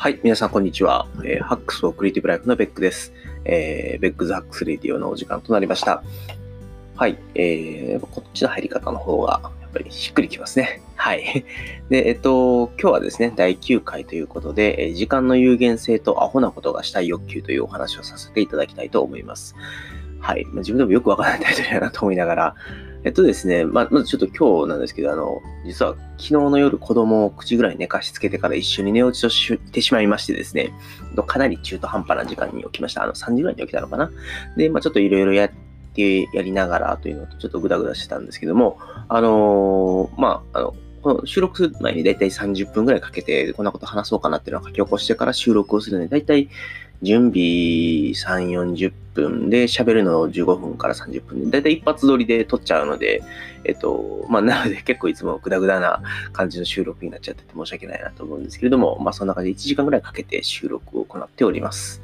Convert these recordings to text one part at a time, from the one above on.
はい、皆さんこんにちは。えー、ハックスをクリエイティブライフのベックです。えー、ベックズハックスレディオのお時間となりました。はい、えー、こっちの入り方の方が、やっぱりしっくりきますね。はい。で、えっと、今日はですね、第9回ということで、え時間の有限性とアホなことがしたい欲求というお話をさせていただきたいと思います。はい。まあ、自分でもよくわからないタイトルやなと思いながら、えっとですね、まあ、まずちょっと今日なんですけど、あの、実は昨日の夜子供を口ぐらい寝かしつけてから一緒に寝落ちをしてしまいましてですね、かなり中途半端な時間に起きました。あの、3時ぐらいに起きたのかな。で、まあ、ちょっといろいろやって、やりながらというのとちょっとグダグダしてたんですけども、あのー、まあ、あの、この収録する前にだいたい30分ぐらいかけて、こんなこと話そうかなっていうのを書き起こしてから収録をするので、だいたい準備3、40分で、喋るのを15分から30分で、だいたい一発撮りで撮っちゃうので、えっと、まあ、なので結構いつもグダグダな感じの収録になっちゃってて申し訳ないなと思うんですけれども、まあ、そんな感じで1時間ぐらいかけて収録を行っております。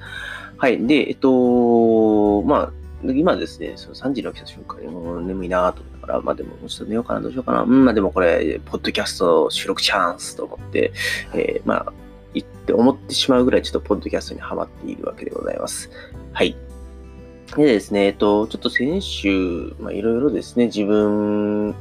はい。で、えっと、まあ、今ですね、その3時に起きた瞬間にもう眠いなと思いながら、まあでも、もうちょっと寝ようかな、どうしようかな。うん、まあでもこれ、ポッドキャスト収録チャンスと思って、えー、まあ、言って思ってしまうぐらいちょっとポッドキャストにハマっているわけでございます。はい。でですね、えっと、ちょっと先週、まあいろいろですね、自分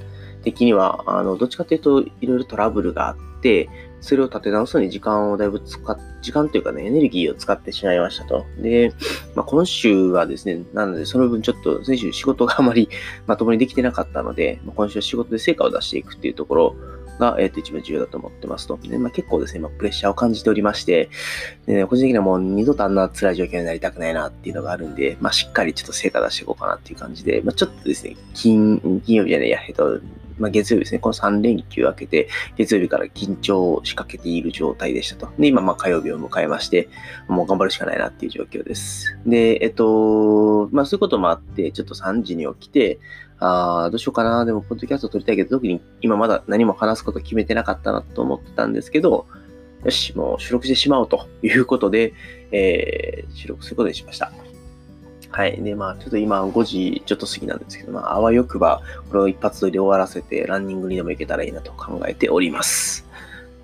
的には、あの、どっちかというと、いろいろトラブルがあって、それを立て直すのに時間をだいぶ使っ、時間というかね、エネルギーを使ってしまいましたと。で、まあ、今週はですね、なので、その分ちょっと先週仕事があまりまともにできてなかったので、まあ、今週は仕事で成果を出していくっていうところが、えっ、ー、と、一番重要だと思ってますと。で、まあ、結構ですね、今、プレッシャーを感じておりまして、で、個人的にはもう二度とあんな辛い状況になりたくないなっていうのがあるんで、まあ、しっかりちょっと成果出していこうかなっていう感じで、まあ、ちょっとですね、金、金曜日じゃないや、えっと、まあ、月曜日ですね、この3連休明けて、月曜日から緊張を仕掛けている状態でしたと。で、今、まあ、火曜日を迎えまして、もう頑張るしかないなっていう状況です。で、えっと、まあ、そういうこともあって、ちょっと3時に起きて、ああ、どうしようかな。でも、ポッドキャスト撮りたいけど、特に今まだ何も話すこと決めてなかったなと思ってたんですけど、よし、もう収録してしまおうということで、えー、収録することにしました。はい。で、まあ、ちょっと今5時ちょっと過ぎなんですけど、まあ、あわよくば、これを一発撮りで終わらせて、ランニングにでも行けたらいいなと考えております。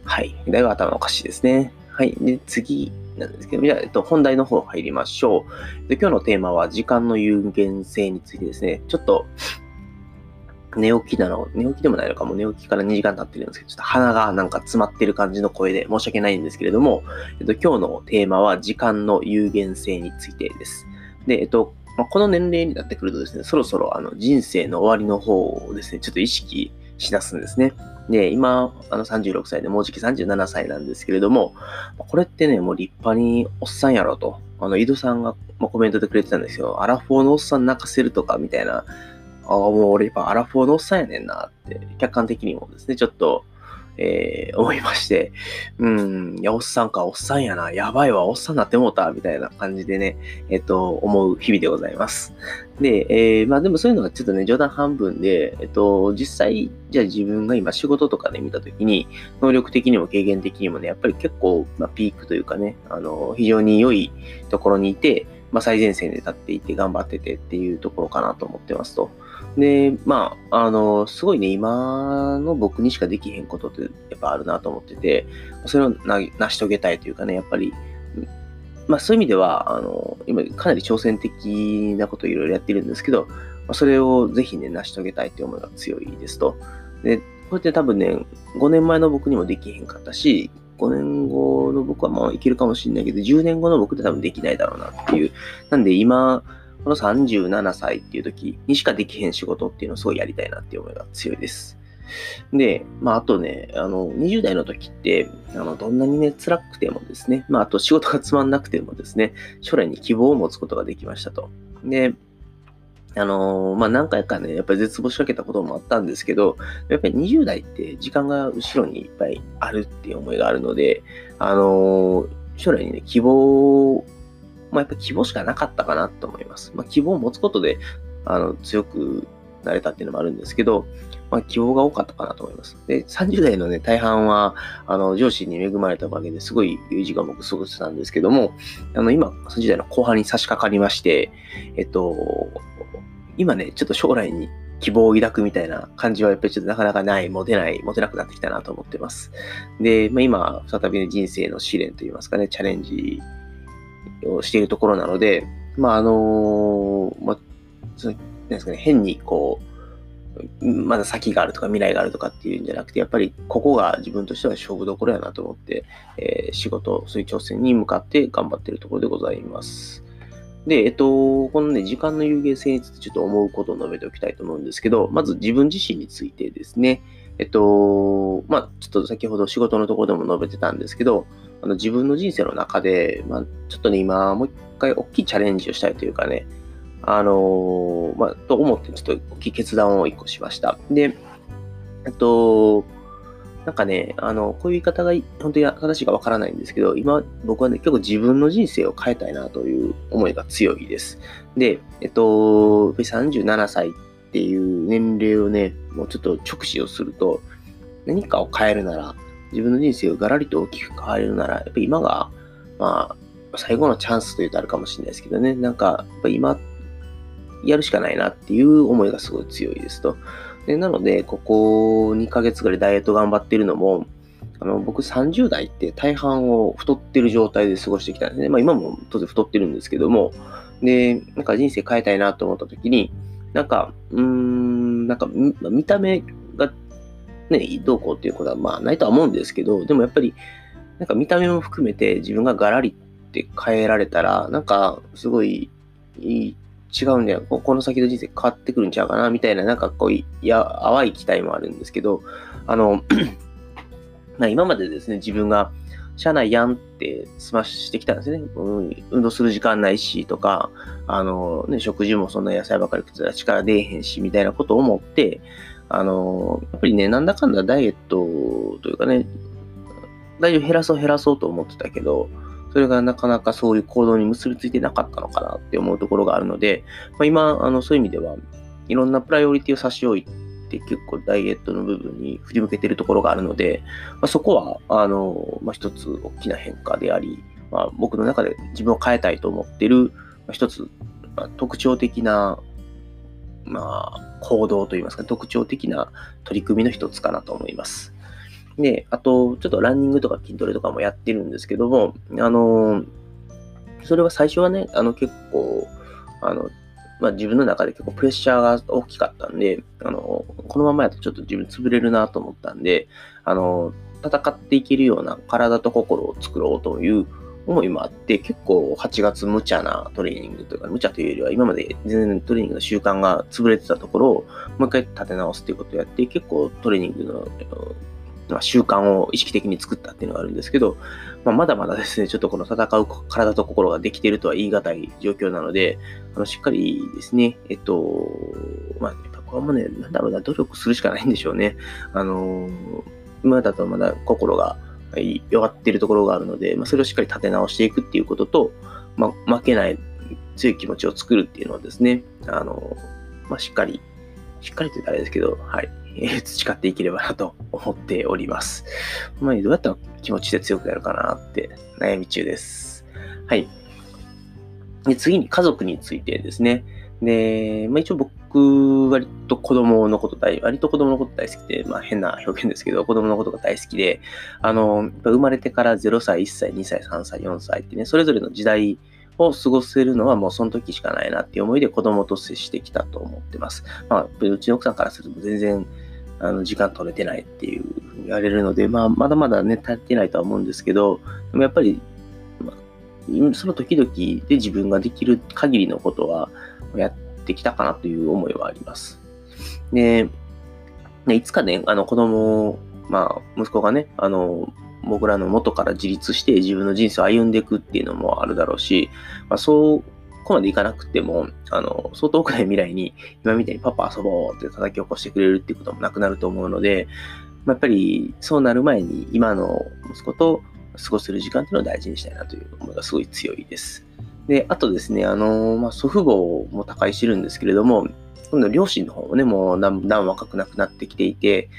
はい。だいぶ頭おかしいですね。はい。で、次なんですけど、じゃあ、えっと、本題の方入りましょう。で、今日のテーマは時間の有限性についてですね、ちょっと、寝起きなの、寝起きでもないのかも、寝起きから2時間経ってるんですけど、ちょっと鼻がなんか詰まってる感じの声で申し訳ないんですけれども、えっと、今日のテーマは時間の有限性についてです。で、えっと、まあ、この年齢になってくるとですね、そろそろあの人生の終わりの方をですね、ちょっと意識しだすんですね。で、今、あの36歳でもうじき37歳なんですけれども、これってね、もう立派におっさんやろと、あの、井戸さんがコメントでくれてたんですよ。アラフォーのおっさん泣かせるとかみたいな、ああ、もう俺やっぱアラフォーのおっさんやねんなって、客観的にもですね、ちょっと、えー、思いまして、うん、いや、おっさんか、おっさんやな、やばいわ、おっさんなってもうた、みたいな感じでね、えっ、と、思う日々でございます。で、えー、まあでもそういうのがちょっとね、冗談半分で、えっ、と、実際、じゃあ自分が今仕事とかで見たときに、能力的にも経験的にもね、やっぱり結構、まあ、ピークというかね、あの、非常に良いところにいて、まあ、最前線で立っていて頑張っててっていうところかなと思ってますと。で、まあ、あの、すごいね、今の僕にしかできへんことってやっぱあるなと思ってて、それを成し遂げたいというかね、やっぱり、まあそういう意味では、あの、今かなり挑戦的なことをいろいろやってるんですけど、それをぜひね、成し遂げたいっていう思いが強いですと。で、こうやって多分ね、5年前の僕にもできへんかったし、5年後の僕はまあいけるかもしれないけど、10年後の僕って多分できないだろうなっていう。なんで今、この37歳っていう時にしかできへん仕事っていうのをすごいやりたいなっていう思いが強いです。で、まあ、あとね、あの、20代の時って、あの、どんなにね、辛くてもですね、まあ、あと仕事がつまんなくてもですね、将来に希望を持つことができましたと。で、あのー、まあ、何回かね、やっぱり絶望しかけたこともあったんですけど、やっぱり20代って時間が後ろにいっぱいあるっていう思いがあるので、あのー、将来にね、希望まあ、やっぱ希望しかなかったかなと思います。まあ、希望を持つことで、あの、強くなれたっていうのもあるんですけど、まあ、希望が多かったかなと思います。で、30代のね、大半は、あの、上司に恵まれたおかげですごい時間僕過ごしてたんですけども、あの、今、30代の後半に差し掛かりまして、えっと、今ね、ちょっと将来に希望を抱くみたいな感じはやっぱりちょっとなかなかない、持てない、持てなくなってきたなと思ってます。で、まあ、今、再び、ね、人生の試練といいますかね、チャレンジをしているところなので、まあ、あのまあ、その、なんですかね、変にこう、まだ先があるとか未来があるとかっていうんじゃなくて、やっぱりここが自分としては勝負どころやなと思って、えー、仕事、そういう挑戦に向かって頑張っているところでございます。で、えっと、このね、時間の有限性についてちょっと思うことを述べておきたいと思うんですけど、まず自分自身についてですね、えっと、まあ、ちょっと先ほど仕事のところでも述べてたんですけど、あの自分の人生の中で、まあ、ちょっとね、今、もう一回大きいチャレンジをしたいというかね、あのまあ、と思ってちょっと大きい決断を一個しました。で、えっと、なんかね、あの、こういう言い方が本当に正しいかわからないんですけど、今僕はね、結構自分の人生を変えたいなという思いが強いです。で、えっと、37歳っていう年齢をね、もうちょっと直視をすると、何かを変えるなら、自分の人生をガラリと大きく変えるなら、やっぱ今が、まあ、最後のチャンスというとあるかもしれないですけどね、なんか、やっぱ今、やるしかないなっていう思いがすごい強いですと。でなので、ここ2ヶ月ぐらいダイエット頑張ってるのも、あの僕30代って大半を太ってる状態で過ごしてきたんですね。まあ今も当然太ってるんですけども、で、なんか人生変えたいなと思った時に、なんか、うーん、なんか見た目がね、どうこうっていうことはまあないとは思うんですけど、でもやっぱり、なんか見た目も含めて自分がガラリって変えられたら、なんかすごいいい違うんだよ。この先の人生変わってくるんちゃうかな、みたいな、なんかこう、いや、淡い期待もあるんですけど、あの、ま今までですね、自分が、社内やんって済ましてきたんですね。うん、運動する時間ないしとか、あの、ね、食事もそんな野菜ばかり食ってたら力出えへんし、みたいなことを思って、あの、やっぱりね、なんだかんだダイエットというかね、大丈夫減らそう減らそうと思ってたけど、それがなかなかそういう行動に結びついてなかったのかなって思うところがあるので、まあ、今、あのそういう意味では、いろんなプライオリティを差し置いて、結構ダイエットの部分に振り向けてるところがあるので、まあ、そこは、あの、まあ、一つ大きな変化であり、まあ、僕の中で自分を変えたいと思ってる、まあ、一つ、まあ、特徴的な、まあ、行動といいますか、特徴的な取り組みの一つかなと思います。で、あと、ちょっとランニングとか筋トレとかもやってるんですけども、あの、それは最初はね、あの結構、あの、まあ、自分の中で結構プレッシャーが大きかったんで、あの、このままやとちょっと自分潰れるなと思ったんで、あの、戦っていけるような体と心を作ろうという思いもあって、結構8月無茶なトレーニングというか、無茶というよりは今まで全然トレーニングの習慣が潰れてたところをもう一回立て直すということをやって、結構トレーニングのま習慣を意識的に作ったっていうのがあるんですけど、まあ、まだまだですね、ちょっとこの戦う体と心ができているとは言い難い状況なので、あのしっかりですね、えっと、まあ、やっぱこれもね、なんだろうな、努力するしかないんでしょうね。あの、今だとまだ心が弱っているところがあるので、まあ、それをしっかり立て直していくっていうことと、まあ、負けない強い気持ちを作るっていうのはですね、あの、まあ、しっかり、しっかりと言ったらあれですけど、はい、培っていければなと思っております。まあ、どうやったら気持ちで強くなるかなって悩み中です。はい。で次に家族についてですね。で、まあ、一応僕、割と子供のこと大、割と子供のこと大好きで、まあ変な表現ですけど、子供のことが大好きで、あの、生まれてから0歳、1歳、2歳、3歳、4歳ってね、それぞれの時代を過ごせるのはもうその時しかないなっていう思いで子供と接してきたと思ってます。まあ、うちの奥さんからすると全然あの時間取れてないっていうふうに言われるので、まあ、まだまだね、足ってないとは思うんですけど、でもやっぱり、その時々で自分ができる限りのことはやってきたかなという思いはあります。で、ね、いつかね、あの子供、まあ、息子がね、あの、僕らの元から自立して自分の人生を歩んでいくっていうのもあるだろうし、まあ、そうこまでいかなくても、あの、相当くらい未来に、今みたいにパパ遊ぼうって叩き起こしてくれるっていうこともなくなると思うので、まあ、やっぱりそうなる前に今の息子と過ごせる時間っていうのを大事にしたいなという思いがすごい強いです。で、あとですね、あの、まあ、祖父母も他界してるんですけれども、今度両親の方もね、もう何何若くなくなってきていて、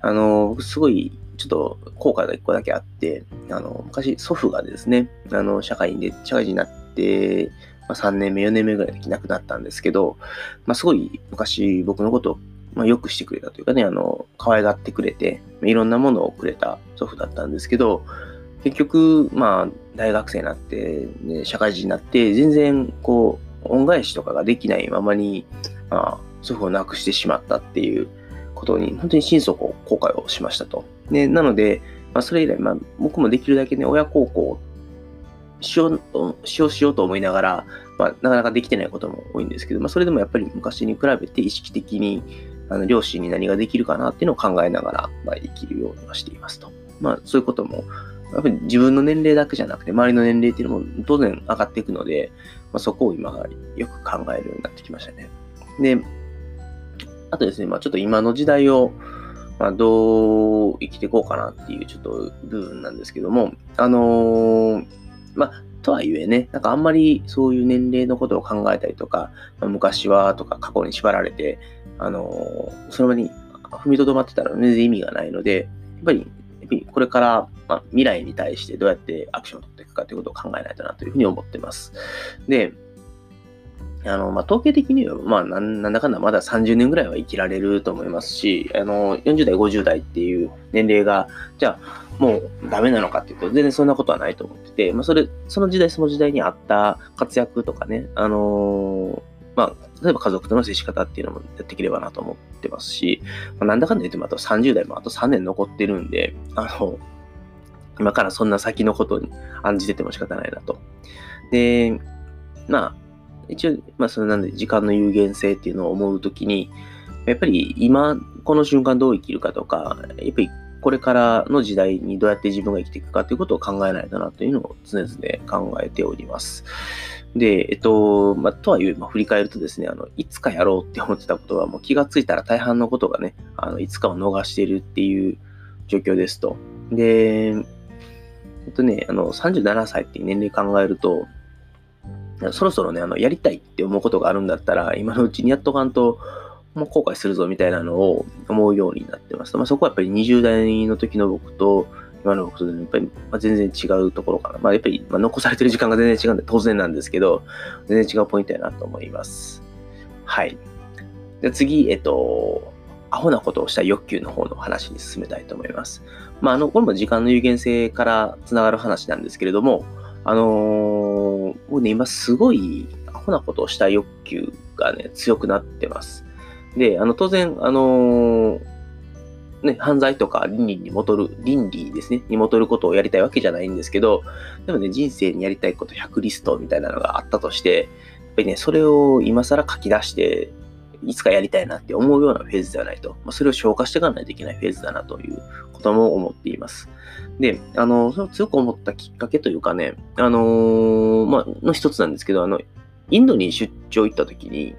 あの、すごいちょっと後悔が一個だけあって、あの、昔祖父がですね、あの、社会で、社会人になって、まあ、3年目、4年目ぐらいで亡くなったんですけど、まあ、すごい昔僕のことを、まあ、よくしてくれたというかね、あの、可愛がってくれて、いろんなものをくれた祖父だったんですけど、結局、まあ、大学生になって、ね、社会人になって、全然、こう、恩返しとかができないままに、まあ、祖父を亡くしてしまったっていうことに、本当に心底後悔をしましたと。で、なので、まあ、それ以来、まあ、僕もできるだけね、親孝行しようしようしようと思いながら、まあ、なかなかできてないことも多いんですけど、まあ、それでもやっぱり昔に比べて意識的に、あの両親に何ができるかなっていうのを考えながら、まあ、生きるようにはしていますと。まあ、そういうことも、やっぱり自分の年齢だけじゃなくて、周りの年齢っていうのも当然上がっていくので、まあ、そこを今よく考えるようになってきましたね。で、あとですね、まあ、ちょっと今の時代を、まあ、どう生きていこうかなっていうちょっと部分なんですけども、あのー、まあ、とはいえね、なんかあんまりそういう年齢のことを考えたりとか、まあ、昔はとか過去に縛られて、あのー、その場に踏みとどまってたら全然意味がないので、やっぱり、やっぱりこれから、まあ、未来に対してどうやってアクションを取っていくかということを考えないとなというふうに思ってます。で、あの、まあ、統計的には、まあなん、なんだかんだまだ30年ぐらいは生きられると思いますし、あの、40代、50代っていう年齢が、じゃあ、もうダメなのかっていうと、全然そんなことはないと思ってて、まあ、それ、その時代その時代にあった活躍とかね、あのー、まあ、例えば家族との接し方っていうのもやっていければなと思ってますし、まあ、なんだかんだ言ってもあと30代もあと3年残ってるんで、あの、今からそんな先のことに案じてても仕方ないなと。で、まあ、一応、まあ、それなんで時間の有限性っていうのを思うときに、やっぱり今、この瞬間どう生きるかとか、やっぱりこれからの時代にどうやって自分が生きていくかということを考えないとなというのを常々考えております。で、えっと、ま、とはいえ、ま、振り返るとですね、あの、いつかやろうって思ってたことは、もう気がついたら大半のことがね、あの、いつかを逃しているっていう状況ですと。で、えっとね、あの、37歳っていう年齢考えると、そろそろね、あの、やりたいって思うことがあるんだったら、今のうちにやっとかんと、もう後悔するぞみたいなのを思うようになってます。まあ、そこはやっぱり20代の時の僕と、今の僕とやっぱり、ま、全然違うところかな。まあ、やっぱり、ま、残されてる時間が全然違うんで当然なんですけど、全然違うポイントやなと思います。はい。で次、えっと、アホなことをした欲求の方の話に進めたいと思います。まあ、あの、これも時間の有限性からつながる話なんですけれども、あのー、僕ね、今すごいアホなことをした欲求がね、強くなってます。で、あの、当然、あのー、ね、犯罪とか倫理に戻る、倫理ですね、に戻ることをやりたいわけじゃないんですけど、でもね、人生にやりたいこと100リストみたいなのがあったとして、やっぱりね、それを今更書き出して、いつかやりたいなって思うようなフェーズではないと。まあ、それを消化していかないといけないフェーズだなということも思っています。で、あの、その強く思ったきっかけというかね、あのー、まあ、の一つなんですけど、あの、インドに出張行った時に、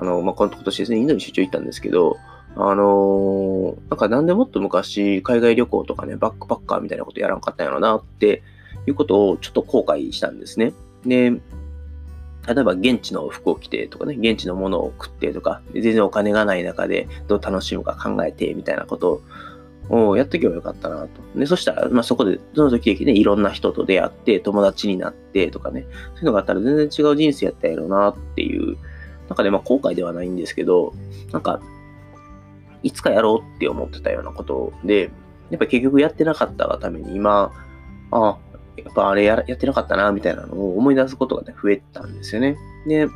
あの、まあ、今年ですね、インドに出張行ったんですけど、あのー、なんかなんでもっと昔、海外旅行とかね、バックパッカーみたいなことやらんかったんやろなっていうことをちょっと後悔したんですね。で、例えば現地の服を着てとかね、現地のものを食ってとか、全然お金がない中でどう楽しむか考えてみたいなことをやっとけばよかったなと。で、そしたら、まあ、そこで、その時々ね、いろんな人と出会って、友達になってとかね、そういうのがあったら全然違う人生やったやろうなっていう、なんかね、まあ、後悔ではないんですけど、なんか、いつかやろうって思ってたようなことで、やっぱ結局やってなかったがために今、あ、やっぱあれややってなかったな、みたいなのを思い出すことがね、増えたんですよね。で、ま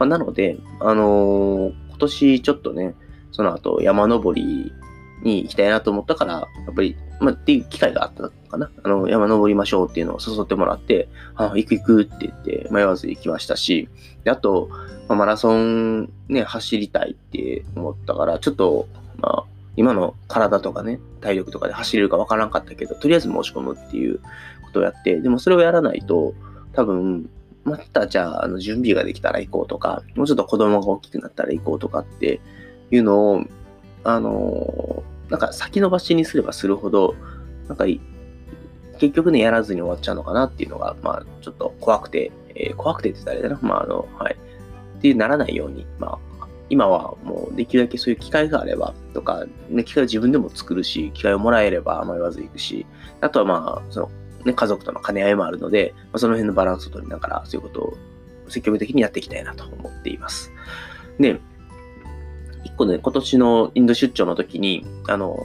あ、なので、あのー、今年ちょっとね、その後山登りに行きたいなと思ったから、やっぱり、まあ、っていう機会があったのかな。あの、山登りましょうっていうのを誘ってもらって、あ、行く行くって言って迷わず行きましたし、で、あと、まあ、マラソンね、走りたいって思ったから、ちょっと、まあ、今の体とかね、体力とかで走れるかわからんかったけど、とりあえず申し込むっていうことをやって、でもそれをやらないと、多分、またじゃあ、あの、準備ができたら行こうとか、もうちょっと子供が大きくなったら行こうとかっていうのを、あの、なんか先延ばしにすればするほど、なんか結局ね、やらずに終わっちゃうのかなっていうのが、まあ、ちょっと怖くて、えー、怖くてって言ったらあれだな、まあ、あの、はい。ってならないように、まあ、今はもうできるだけそういう機会があればとか、ね、機会を自分でも作るし、機会をもらえれば迷わず行くし、あとはまあ、その、ね、家族との兼ね合いもあるので、まあ、その辺のバランスを取りながら、そういうことを積極的にやっていきたいなと思っています。で、一個ね、今年のインド出張の時に、あの、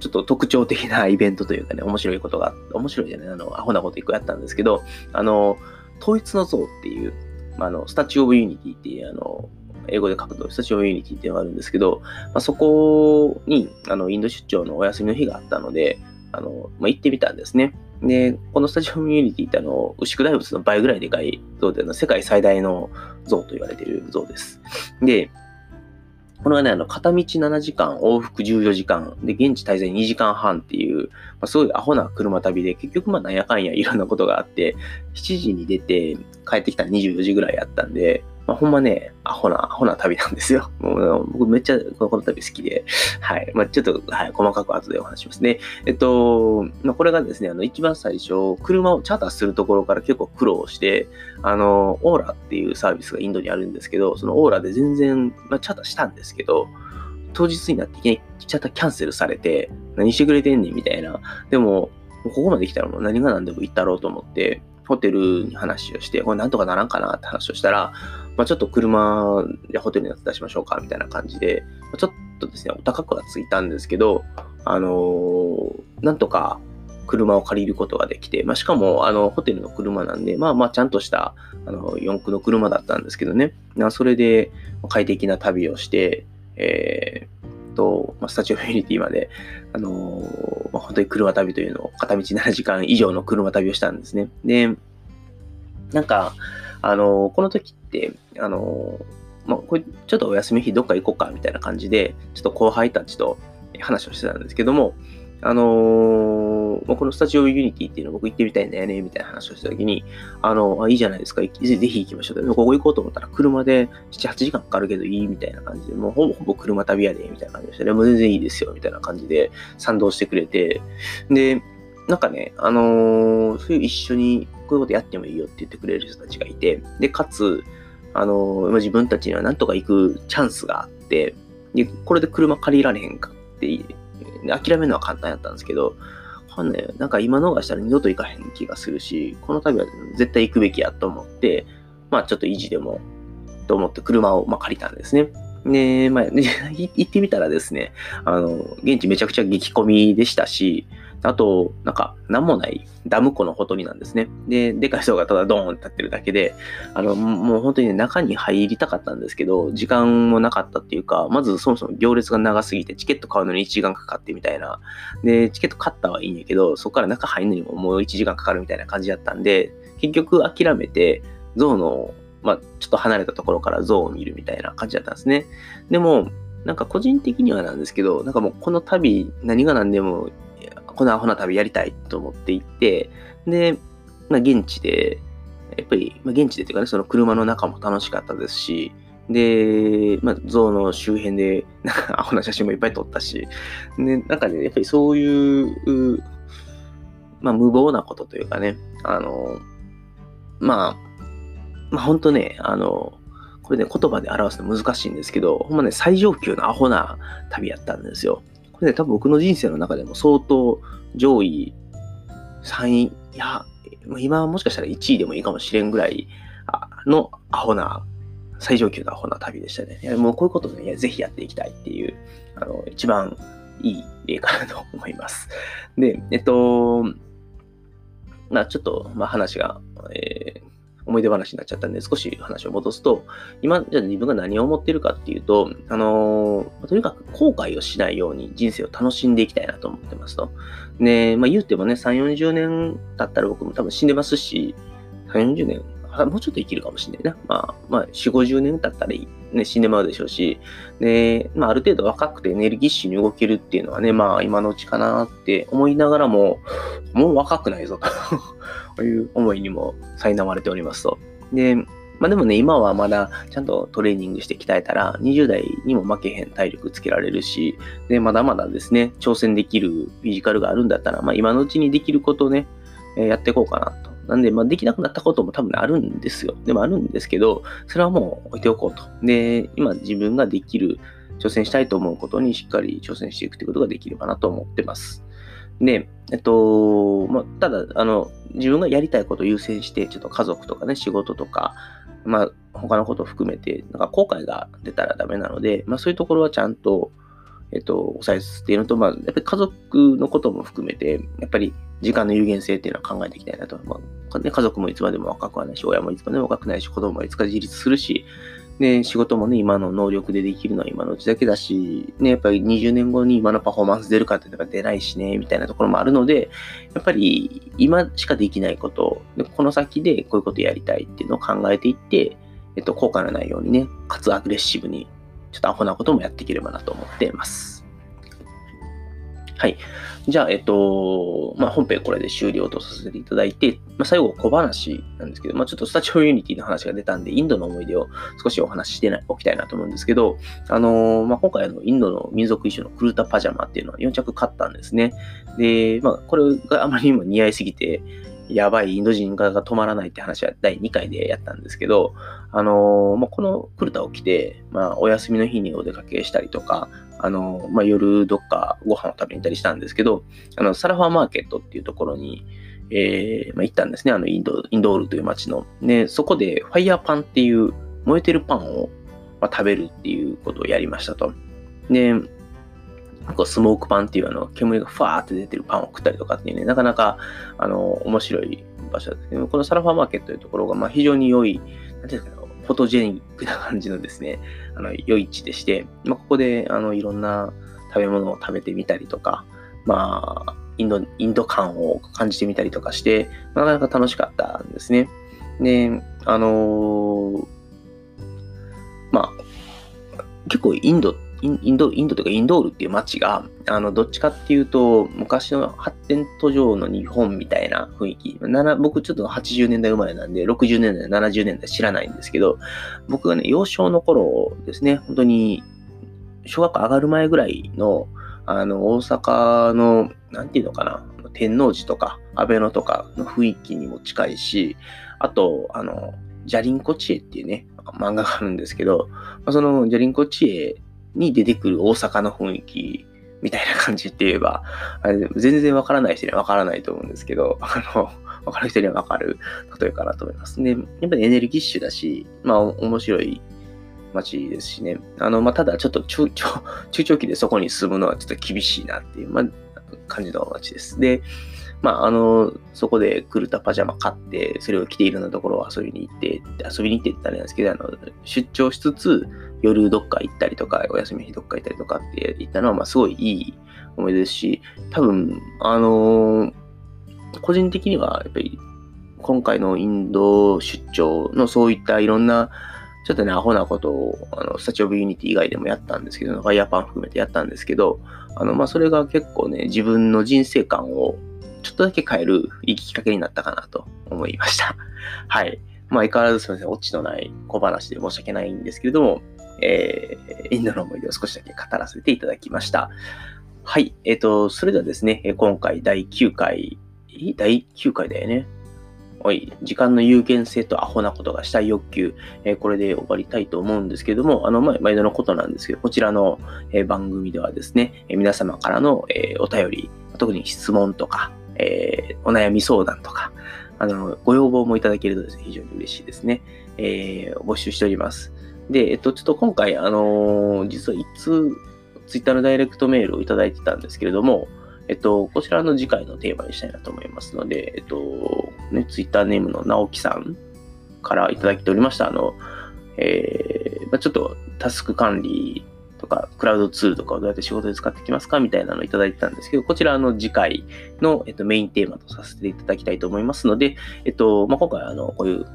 ちょっと特徴的なイベントというかね、面白いことが、面白いじゃない、あの、アホなこと一個やったんですけど、あの、統一の像っていう、まあ、あの、スタチューオブユニティっていう、あの、英語で書くと、 Statue of Unity っていうのがあるんですけど、まあ、そこに、あの、インド出張のお休みの日があったので、あの、まあ、行ってみたんですね。で、この Statue of Unity ってあの、牛久大仏の倍ぐらいでかい像で、世界最大の像と言われている像です。で、これはね、あの、片道7時間、往復14時間、で、現地滞在2時間半っていう、まあ、すごいアホな車旅で、結局まあなんやかんやいろんなことがあって、7時に出て帰ってきたら24時ぐらいやったんで、まあ、ほんまね、アホな、アホな旅なんですよ。もう僕めっちゃこの旅好きで、はい。まあ、ちょっと、はい、細かく後でお話しますね。えっと、まあ、これがですね、あの、一番最初、車をチャーターするところから結構苦労して、あの、オーラっていうサービスがインドにあるんですけど、そのオーラで全然、まあ、チャーターしたんですけど、当日になっていきなりチャーターキャンセルされて、何してくれてんねんみたいな。でも、ここまで来たらもう何が何でも言ったろうと思って、ホテルに話をして、これなんとかならんかなって話をしたら、まあ、ちょっと車でホテルに出しましょうかみたいな感じで、まちょっとですね、お高くはついたんですけど、あのー、なんとか車を借りることができて、まあ、しかも、あの、ホテルの車なんで、まあまあ、ちゃんとした、あの、四駆の車だったんですけどね、それで快適な旅をして、えー、とま、スタジオフィリティまで、あのー、本当に車旅というのを片道7時間以上の車旅をしたんですね。で、なんか、あのー、この時って、あのまあ、これちょっとお休み日どっか行こうかみたいな感じで、ちょっと後輩たちと話をしてたんですけども、あのー、このスタジオユニティっていうの僕行ってみたいんだよね、みたいな話をしたときに、あの、あ、いいじゃないですか、ぜひ行きましょう。ここ行こうと思ったら車で7、8時間かかるけどいいみたいな感じで、もうほぼほぼ車旅やで、みたいな感じでしたね。もう全然いいですよ、みたいな感じで賛同してくれて、で、なんかね、あのー、そういう一緒にこういうことやってもいいよって言ってくれる人たちがいて、で、かつ、あのー、自分たちにはなんとか行くチャンスがあって、で、これで車借りられへんかって諦めるのは簡単やったんですけど、これね、なんか今逃したら二度と行かへん気がするし、この度は絶対行くべきやと思って、まあちょっと維持でも、と思って車をまあ借りたんですね。で、まあ、行ってみたらですね、あの、現地めちゃくちゃ激混みでしたし、あと、なんか、なんもないダム湖のほとりなんですね。で、でかい人がただドーンって立ってるだけで、あの、もう本当にね、中に入りたかったんですけど、時間もなかったっていうか、まずそもそも行列が長すぎて、チケット買うのに1時間かかってみたいな。で、チケット買ったはいいんやけど、そこから中入るのにももう1時間かかるみたいな感じだったんで、結局諦めて、象の、まあ、ちょっと離れたところから象を見るみたいな感じだったんですね。でも、なんか個人的にはなんですけど、なんかもうこの旅、何が何でもこのアホな旅やりたいと思って行って、で、まあ、現地で、やっぱり、まあ、現地でっていうかね、その車の中も楽しかったですし、で、まあ、象の周辺で、なんか、アホな写真もいっぱい撮ったし、で、なんかね、やっぱりそういう、まあ、無謀なことというかね、あの、まあ、まあ、ほんとね、あの、これね、言葉で表すの難しいんですけど、ほんまね、最上級のアホな旅やったんですよ。これね、多分僕の人生の中でも相当上位3位、いや、今はもしかしたら1位でもいいかもしれんぐらいのアホな、最上級のアホな旅でしたね。いやもうこういうことね、ぜひやっていきたいっていう、あの、一番いい例かなと思います。で、えっと、まあちょっと、まあ話が、えー思い出話になっちゃったんで、少し話を戻すと、今、じゃあ自分が何を思ってるかっていうと、あのー、とにかく後悔をしないように人生を楽しんでいきたいなと思ってますと。で、まあ言うてもね、3、40年経ったら僕も多分死んでますし、3、40年、もうちょっと生きるかもしれないな。まあ、まあ、4、50年経ったらね、死んでまうでしょうし、で、まあ、ある程度若くてエネルギッシュに動けるっていうのはね、まあ、今のうちかなって思いながらも、もう若くないぞと いう思いにも苛まれておりますと。で、まあでもね、今はまだちゃんとトレーニングして鍛えたら、20代にも負けへん体力つけられるし、で、まだまだですね、挑戦できるフィジカルがあるんだったら、まあ今のうちにできることをね、やっていこうかなと。なんで、まあできなくなったことも多分あるんですよ。でもあるんですけど、それはもう置いておこうと。で、今自分ができる、挑戦したいと思うことにしっかり挑戦していくということができればなと思ってます。で、えっと、まあ、ただ、あの、自分がやりたいことを優先して、ちょっと家族とかね、仕事とか、まあ、他のことを含めて、なんか後悔が出たらダメなので、まあそういうところはちゃんと、えっと、抑えつつっていうのと、まあ、やっぱり家族のことも含めて、やっぱり時間の有限性っていうのは考えていきたいなと。まあね、家族もいつまでも若くはないし、親もいつまでも若くないし、子供もいつか自立するし、で、仕事もね、今の能力でできるのは今のうちだけだし、ね、やっぱり20年後に今のパフォーマンス出るかっていうのが出ないしね、みたいなところもあるので、やっぱり今しかできないこと、でこの先でこういうことやりたいっていうのを考えていって、えっと、後悔のないようにね、かつアグレッシブに、ちょっとアホなこともやっていければなと思っています。はい。じゃあ、えっと、まあ、本編これで終了とさせていただいて、まあ、最後小話なんですけど、まあ、ちょっとスタジオユニティの話が出たんで、インドの思い出を少しお話ししておきたいなと思うんですけど、あのまあ、今回のインドの民族衣装のクルータパジャマっていうのは4着買ったんですね。で、まあ、これがあまりにも似合いすぎて、やばいインド人が止まらないって話は第2回でやったんですけど、あのまあ、このクルタを着て、まあ、お休みの日にお出かけしたりとか、あの、まあ、夜どっかご飯を食べに行ったりしたんですけど、あの、サラファーマーケットっていうところに、えー、まあ、行ったんですね。あの、インド、インドールという街の。で、そこでファイヤーパンっていう燃えてるパンを、まあ、食べるっていうことをやりましたと。で、こうスモークパンっていうあの煙がファーって出てるパンを食ったりとかっていうね、なかなかあの面白い場所ですけど、このサラファーマーケットというところがまあ非常に良い、なんていうんですかな、フォトジェニックな感じのですね、あの、良い地でして、まあ、ここで、あの、いろんな食べ物を食べてみたりとか、まあ、インド、インド感を感じてみたりとかして、なかなか楽しかったんですね。で、あのー、まあ、結構インドってインド、インドというかインドールっていう街が、あの、どっちかっていうと、昔の発展途上の日本みたいな雰囲気。僕ちょっと80年代生まれなんで、60年代、70年代知らないんですけど、僕がね、幼少の頃ですね、本当に、小学校上がる前ぐらいの、あの、大阪の、なんていうのかな、天王寺とか、安倍野とかの雰囲気にも近いし、あと、あの、ジャリンコ知恵っていうね、漫画があるんですけど、まあ、そのジャリンコ知恵に出てくる大阪の雰囲気みたいな感じって言えば、あれ全然わからない人にはわからないと思うんですけど、あの、わかる人にはわかる例えかなと思います。で、やっぱりエネルギッシュだし、まあ面白い街ですしね。あの、まあただちょっと 中長期でそこに住むのはちょっと厳しいなっていう、まあ、感じの街です。で、まあ、あの、そこでクルタパジャマ買って、それを着ていろんなところを遊びに行って、遊びに行ってって言ったらあれなんですけど、あの、出張しつつ、夜どっか行ったりとか、お休み日どっか行ったりとかって言ったのは、まあ、すごいいい思い出ですし、多分、あの、個人的には、やっぱり、今回のインド出張のそういったいろんな、ちょっとね、アホなことを、あの、 Statue of Unity 以外でもやったんですけど、ファイヤーパン含めてやったんですけど、あの、まあ、それが結構ね、自分の人生観をちょっとだけ変えるいいきっかけになったかなと思いました。はい。まあ、相変わらずすみません、オチのない小話で申し訳ないんですけれども、えー、インドの思い出を少しだけ語らせていただきました。はい。えっ、ー、と、それではですね、今回第9回、第9回だよね。おい、時間の有限性とアホなことがしたい欲求、えー、これで終わりたいと思うんですけども、あの、ま毎度のことなんですけど、こちらの、えー、番組ではですね、えー、皆様からの、えお便り、特に質問とか、えお悩み相談とか、あの、ご要望もいただけるとですね、非常に嬉しいですね。え募集しております。で、えっと、ちょっと今回、あのー、実はいつ、ツイッターのダイレクトメールをいただいてたんですけれども、えっと、こちらの次回のテーマにしたいなと思いますので、えっと、ね、ツイッターネームの直樹さんからいただいておりました、あの、えー、まあ、ちょっとタスク管理か、クラウドツールとかをどうやって仕事で使ってきますかみたいなのをいただいてたんですけど、こちらの次回の、えっと、メインテーマとさせていただきたいと思いますので、えっと、まあ、今回、あの、こういう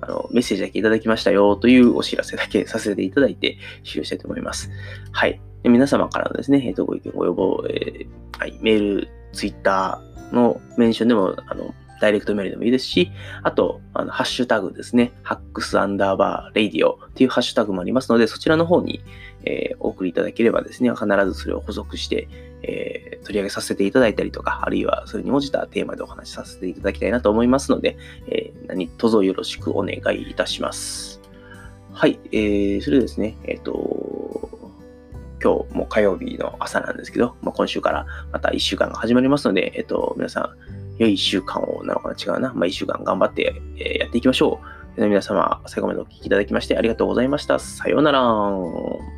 あの、メッセージだけいただきましたよというお知らせだけさせていただいて終了したいと思います。はい。で皆様からのですね、えっ、と、ご意見、ご要望、えー、はい、メール、ツイッターのメンションでも、あの、ダイレクトメールでもいいですし、あと、あのハッシュタグですね、ハックスアンダーバーレイディオっていうハッシュタグもありますので、そちらの方に、えー、お送りいただければですね、必ずそれを補足して、えー、取り上げさせていただいたりとか、あるいはそれに応じたテーマでお話しさせていただきたいなと思いますので、えー、何卒よろしくお願いいたします。はい、えー、それですね、えっ、ー、と、今日も火曜日の朝なんですけど、まあ、今週からまた1週間が始まりますので、えっ、ー、と、皆さん、良い1週間をなのかな違うな。まあ、1週間頑張って、え、やっていきましょう。皆様、最後までお聴きいただきましてありがとうございました。さようなら。